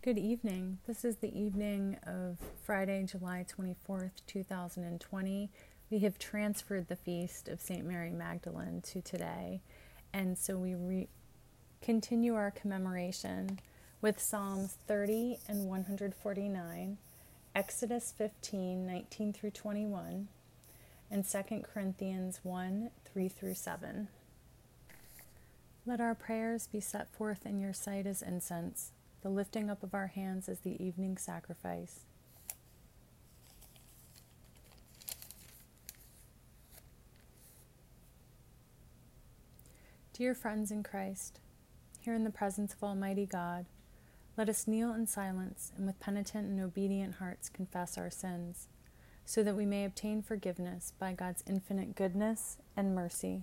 Good evening. This is the evening of Friday, July 24th, 2020. We have transferred the feast of St. Mary Magdalene to today, and so we re- continue our commemoration with Psalms 30 and 149, Exodus 15, 19 through 21, and 2 Corinthians 1, 3 through 7. Let our prayers be set forth in your sight as incense, the lifting up of our hands as the evening sacrifice. Dear friends in Christ, here in the presence of Almighty God, let us kneel in silence and with penitent and obedient hearts confess our sins, so that we may obtain forgiveness by God's infinite goodness and mercy.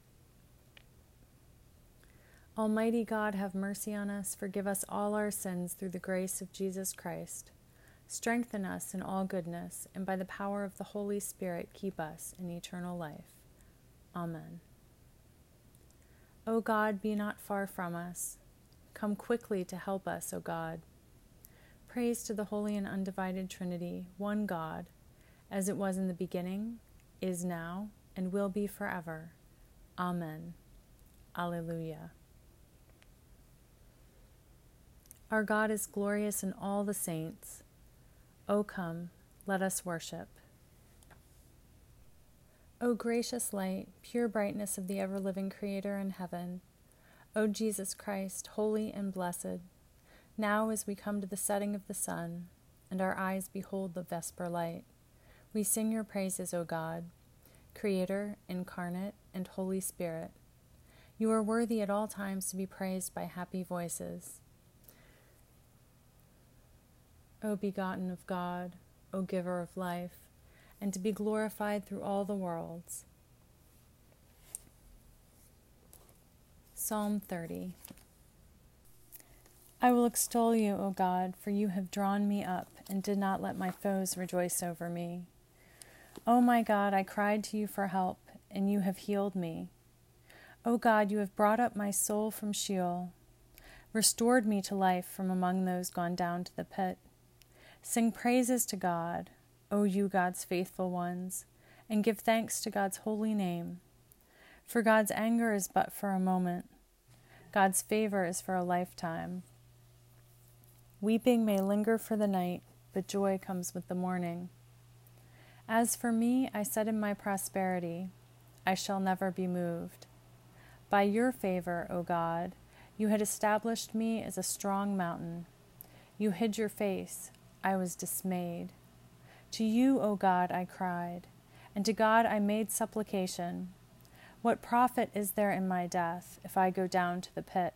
Almighty God, have mercy on us, forgive us all our sins through the grace of Jesus Christ. Strengthen us in all goodness, and by the power of the Holy Spirit, keep us in eternal life. Amen. O God, be not far from us. Come quickly to help us, O God. Praise to the Holy and Undivided Trinity, one God, as it was in the beginning, is now, and will be forever. Amen. Alleluia. Our God is glorious in all the saints. O come, let us worship. O gracious light, pure brightness of the ever living Creator in heaven, O Jesus Christ, holy and blessed, now as we come to the setting of the sun, and our eyes behold the vesper light, we sing your praises, O God, Creator, incarnate, and Holy Spirit. You are worthy at all times to be praised by happy voices. O begotten of God, O giver of life, and to be glorified through all the worlds. Psalm 30 I will extol you, O God, for you have drawn me up and did not let my foes rejoice over me. O my God, I cried to you for help, and you have healed me. O God, you have brought up my soul from Sheol, restored me to life from among those gone down to the pit. Sing praises to God, O you God's faithful ones, and give thanks to God's holy name. For God's anger is but for a moment, God's favor is for a lifetime. Weeping may linger for the night, but joy comes with the morning. As for me, I said in my prosperity, I shall never be moved. By your favor, O God, you had established me as a strong mountain. You hid your face I was dismayed. To you, O God, I cried, and to God I made supplication. What profit is there in my death if I go down to the pit?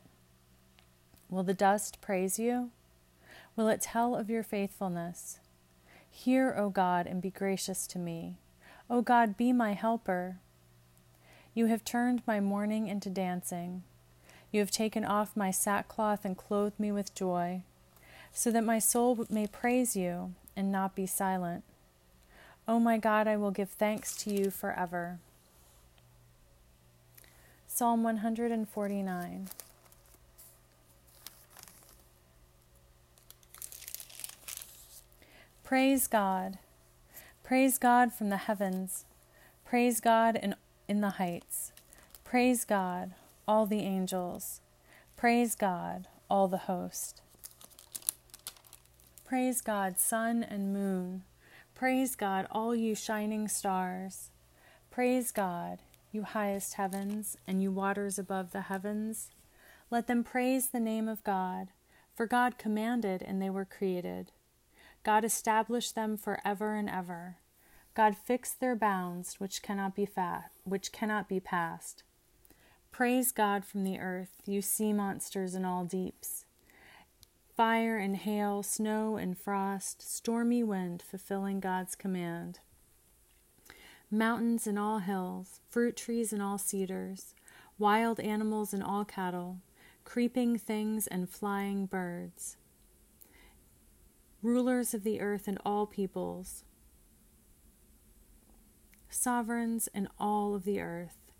Will the dust praise you? Will it tell of your faithfulness? Hear, O God, and be gracious to me. O God, be my helper. You have turned my mourning into dancing. You have taken off my sackcloth and clothed me with joy so that my soul may praise you and not be silent. O oh my God, I will give thanks to you forever. Psalm 149. Praise God. Praise God from the heavens. Praise God in, in the heights. Praise God, all the angels. Praise God, all the host. Praise God, sun and moon. Praise God, all you shining stars. Praise God, you highest heavens, and you waters above the heavens. Let them praise the name of God, for God commanded, and they were created. God established them for ever and ever. God fixed their bounds which cannot be fat, which cannot be passed. Praise God from the earth, you sea monsters in all deeps. Fire and hail, snow and frost, stormy wind fulfilling God's command. Mountains and all hills, fruit trees and all cedars, wild animals and all cattle, creeping things and flying birds. Rulers of the earth and all peoples, sovereigns and all of the earth,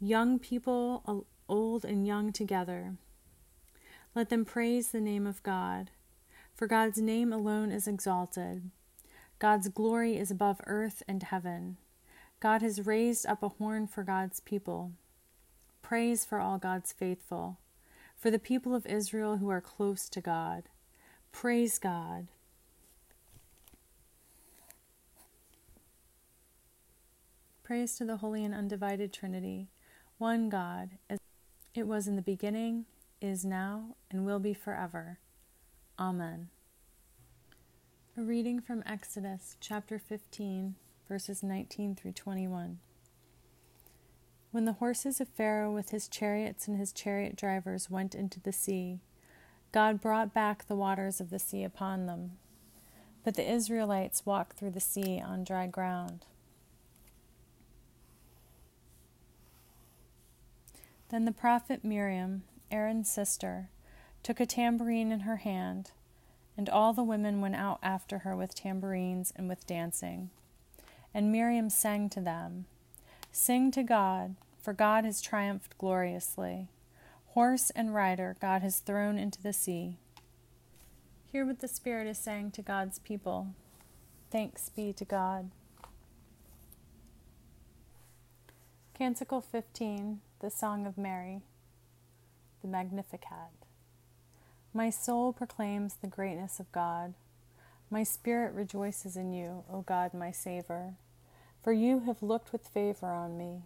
young people, old and young together. Let them praise the name of God, for God's name alone is exalted. God's glory is above earth and heaven. God has raised up a horn for God's people. Praise for all God's faithful, for the people of Israel who are close to God. Praise God. Praise to the Holy and Undivided Trinity, one God, as it was in the beginning, is now, and will be forever. Amen. A reading from Exodus chapter 15, verses 19 through 21. When the horses of Pharaoh with his chariots and his chariot drivers went into the sea, God brought back the waters of the sea upon them. But the Israelites walked through the sea on dry ground. Then the prophet Miriam, Aaron's sister, took a tambourine in her hand, and all the women went out after her with tambourines and with dancing. And Miriam sang to them, Sing to God, for God has triumphed gloriously. Horse and rider God has thrown into the sea. Hear what the Spirit is saying to God's people. Thanks be to God. Canticle 15 the Song of Mary, the Magnificat. My soul proclaims the greatness of God. My spirit rejoices in you, O God, my Saviour, for you have looked with favor on me.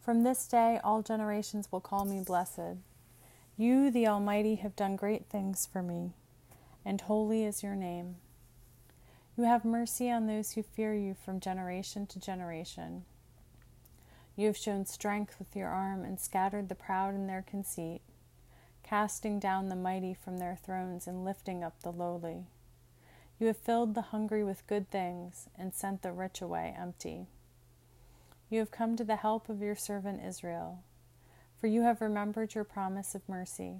From this day all generations will call me blessed. You, the Almighty, have done great things for me, and holy is your name. You have mercy on those who fear you from generation to generation. You have shown strength with your arm and scattered the proud in their conceit, casting down the mighty from their thrones and lifting up the lowly. You have filled the hungry with good things and sent the rich away empty. You have come to the help of your servant Israel, for you have remembered your promise of mercy,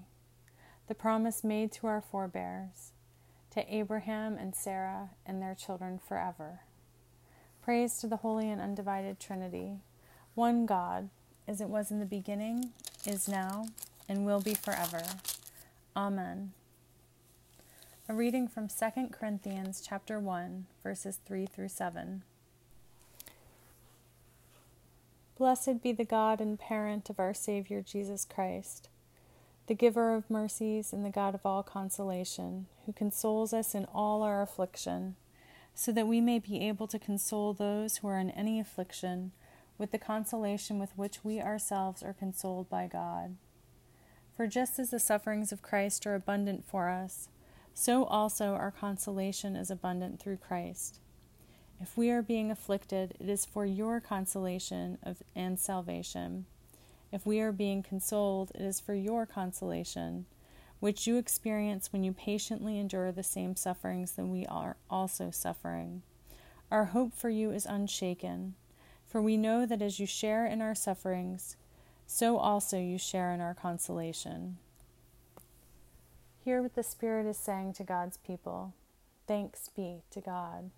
the promise made to our forebears, to Abraham and Sarah and their children forever. Praise to the Holy and Undivided Trinity one God, as it was in the beginning, is now, and will be forever. Amen. A reading from 2 Corinthians chapter 1, verses 3 through 7. Blessed be the God and parent of our Savior Jesus Christ, the giver of mercies and the God of all consolation, who consoles us in all our affliction, so that we may be able to console those who are in any affliction with the consolation with which we ourselves are consoled by God. For just as the sufferings of Christ are abundant for us, so also our consolation is abundant through Christ. If we are being afflicted, it is for your consolation of, and salvation. If we are being consoled, it is for your consolation, which you experience when you patiently endure the same sufferings that we are also suffering. Our hope for you is unshaken for we know that as you share in our sufferings, so also you share in our consolation. Hear what the Spirit is saying to God's people. Thanks be to God.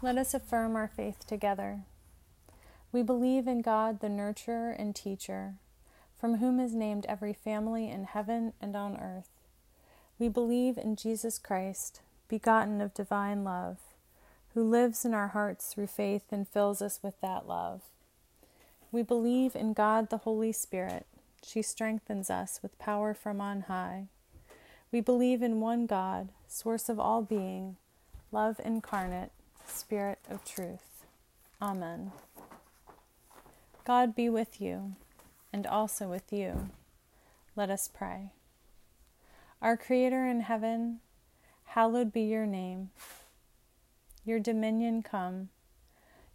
Let us affirm our faith together. We believe in God, the nurturer and teacher, from whom is named every family in heaven and on earth. We believe in Jesus Christ, begotten of divine love who lives in our hearts through faith and fills us with that love. We believe in God the Holy Spirit. She strengthens us with power from on high. We believe in one God, source of all being, love incarnate, Spirit of truth. Amen. God be with you, and also with you. Let us pray. Our Creator in heaven, hallowed be your name. your dominion come,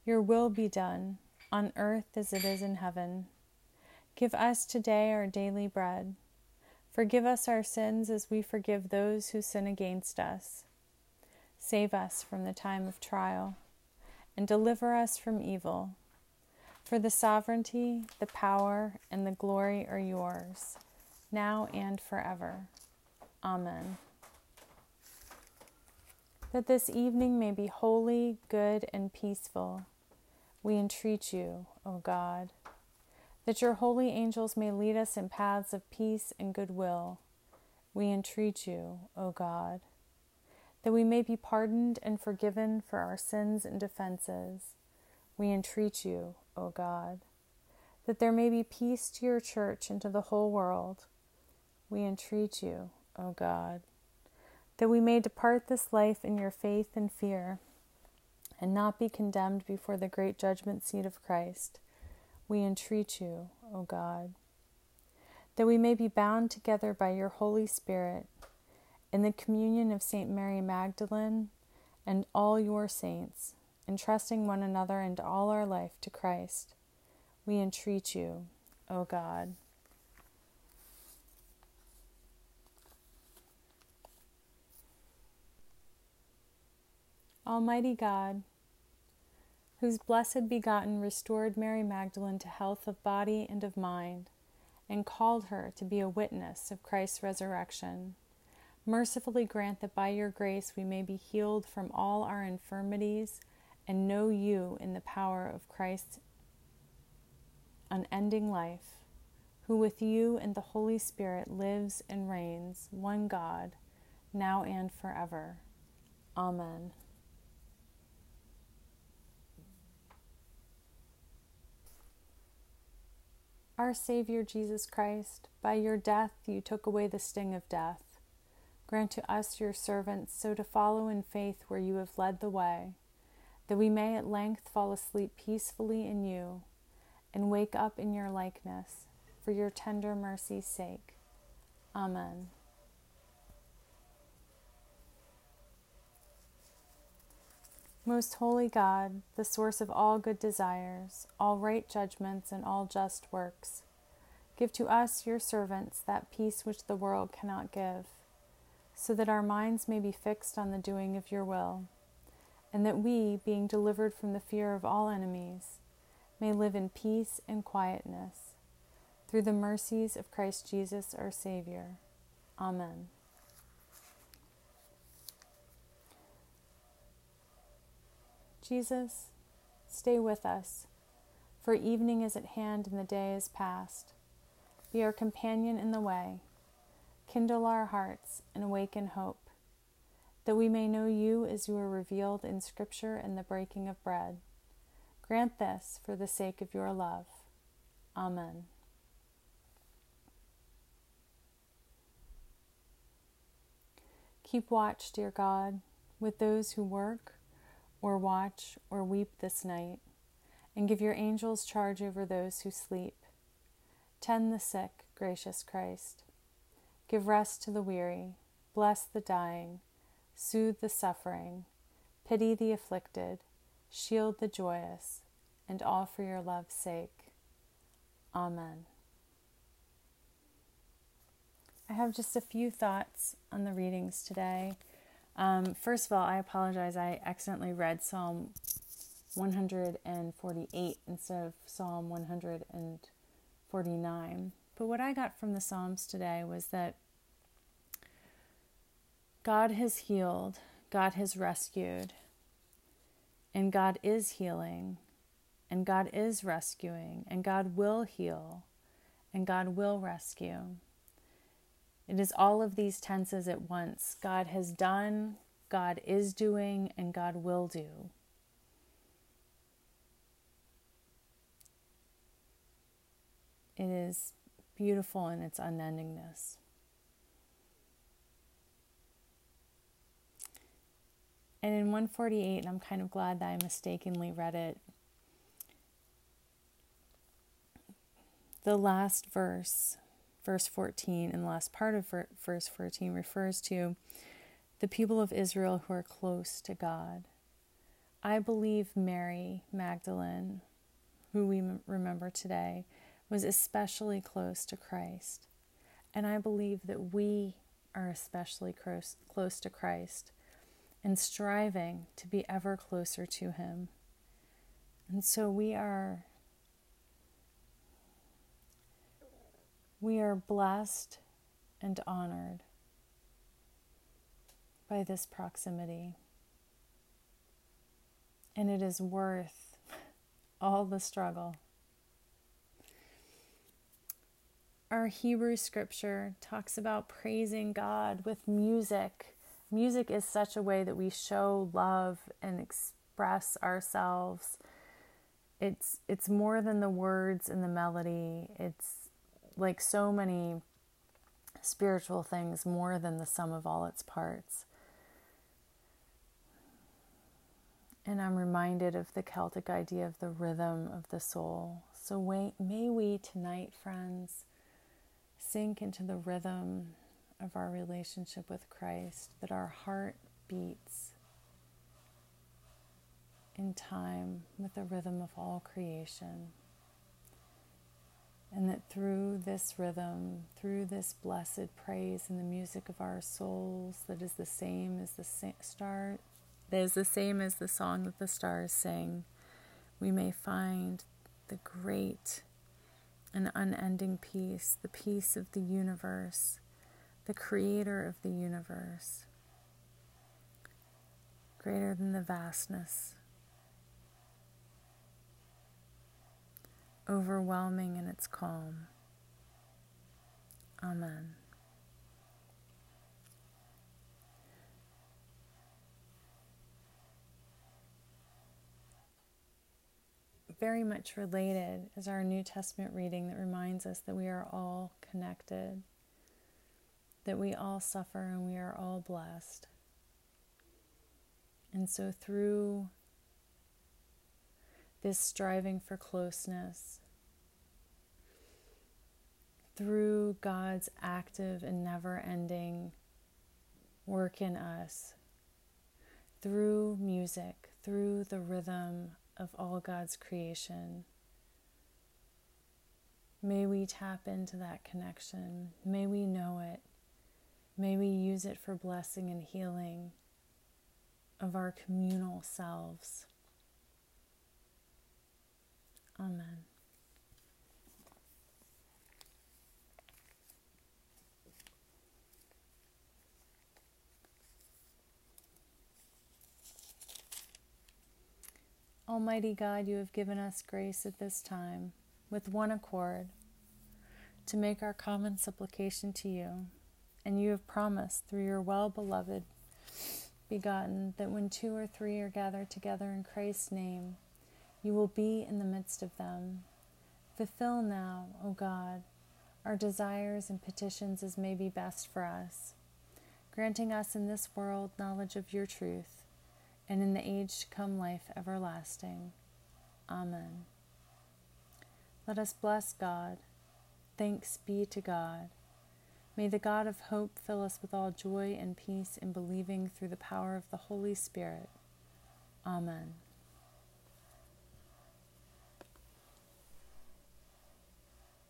your will be done, on earth as it is in heaven. Give us today our daily bread. Forgive us our sins as we forgive those who sin against us. Save us from the time of trial, and deliver us from evil. For the sovereignty, the power, and the glory are yours, now and forever. Amen. That this evening may be holy, good, and peaceful, we entreat you, O God. That your holy angels may lead us in paths of peace and goodwill, we entreat you, O God that we may be pardoned and forgiven for our sins and offenses. We entreat you, O God, that there may be peace to your church and to the whole world. We entreat you, O God, that we may depart this life in your faith and fear, and not be condemned before the great judgment seat of Christ. We entreat you, O God, that we may be bound together by your Holy Spirit in the communion of St. Mary Magdalene and all your saints, entrusting one another and all our life to Christ, we entreat you, O God. Almighty God, whose blessed begotten restored Mary Magdalene to health of body and of mind, and called her to be a witness of Christ's resurrection Mercifully grant that by your grace we may be healed from all our infirmities and know you in the power of Christ's unending life, who with you and the Holy Spirit lives and reigns, one God, now and forever. Amen. Our Savior Jesus Christ, by your death you took away the sting of death. Grant to us, your servants, so to follow in faith where you have led the way, that we may at length fall asleep peacefully in you and wake up in your likeness, for your tender mercy's sake. Amen. Most holy God, the source of all good desires, all right judgments, and all just works, give to us, your servants, that peace which the world cannot give so that our minds may be fixed on the doing of your will, and that we, being delivered from the fear of all enemies, may live in peace and quietness, through the mercies of Christ Jesus our Savior. Amen. Jesus, stay with us, for evening is at hand and the day is past. Be our companion in the way Kindle our hearts and awaken hope, that we may know you as you are revealed in Scripture and the breaking of bread. Grant this for the sake of your love. Amen. Keep watch, dear God, with those who work or watch or weep this night, and give your angels charge over those who sleep. Tend the sick, gracious Christ. Give rest to the weary, bless the dying, soothe the suffering, pity the afflicted, shield the joyous, and all for your love's sake. Amen. I have just a few thoughts on the readings today. Um, first of all, I apologize. I accidentally read Psalm 148 instead of Psalm 149. But what I got from the Psalms today was that God has healed, God has rescued, and God is healing, and God is rescuing, and God will heal, and God will rescue. It is all of these tenses at once. God has done, God is doing, and God will do. It is beautiful in its unendingness. And in 148, and I'm kind of glad that I mistakenly read it, the last verse, verse 14, and the last part of verse 14 refers to the people of Israel who are close to God. I believe Mary Magdalene, who we remember today, was especially close to Christ. And I believe that we are especially close, close to Christ and striving to be ever closer to Him. And so we are we are blessed and honored by this proximity. And it is worth all the struggle. Our Hebrew scripture talks about praising God with music. Music is such a way that we show love and express ourselves. It's it's more than the words and the melody. It's like so many spiritual things more than the sum of all its parts. And I'm reminded of the Celtic idea of the rhythm of the soul. So may we tonight, friends, sink into the rhythm of our relationship with Christ, that our heart beats in time with the rhythm of all creation. And that through this rhythm, through this blessed praise and the music of our souls, that is the same as the star, that is the same as the song that the stars sing, we may find the great and unending peace, the peace of the universe, the creator of the universe, greater than the vastness overwhelming in its calm. Amen. Very much related is our New Testament reading that reminds us that we are all connected, that we all suffer and we are all blessed. And so, through this striving for closeness through God's active and never ending work in us, through music, through the rhythm of all God's creation. May we tap into that connection. May we know it. May we use it for blessing and healing of our communal selves. Amen. Almighty God, you have given us grace at this time, with one accord, to make our common supplication to you. And you have promised through your well beloved begotten that when two or three are gathered together in Christ's name, you will be in the midst of them. Fulfill now, O God, our desires and petitions as may be best for us, granting us in this world knowledge of your truth, and in the age to come life everlasting. Amen. Let us bless God. Thanks be to God. May the God of hope fill us with all joy and peace in believing through the power of the Holy Spirit. Amen.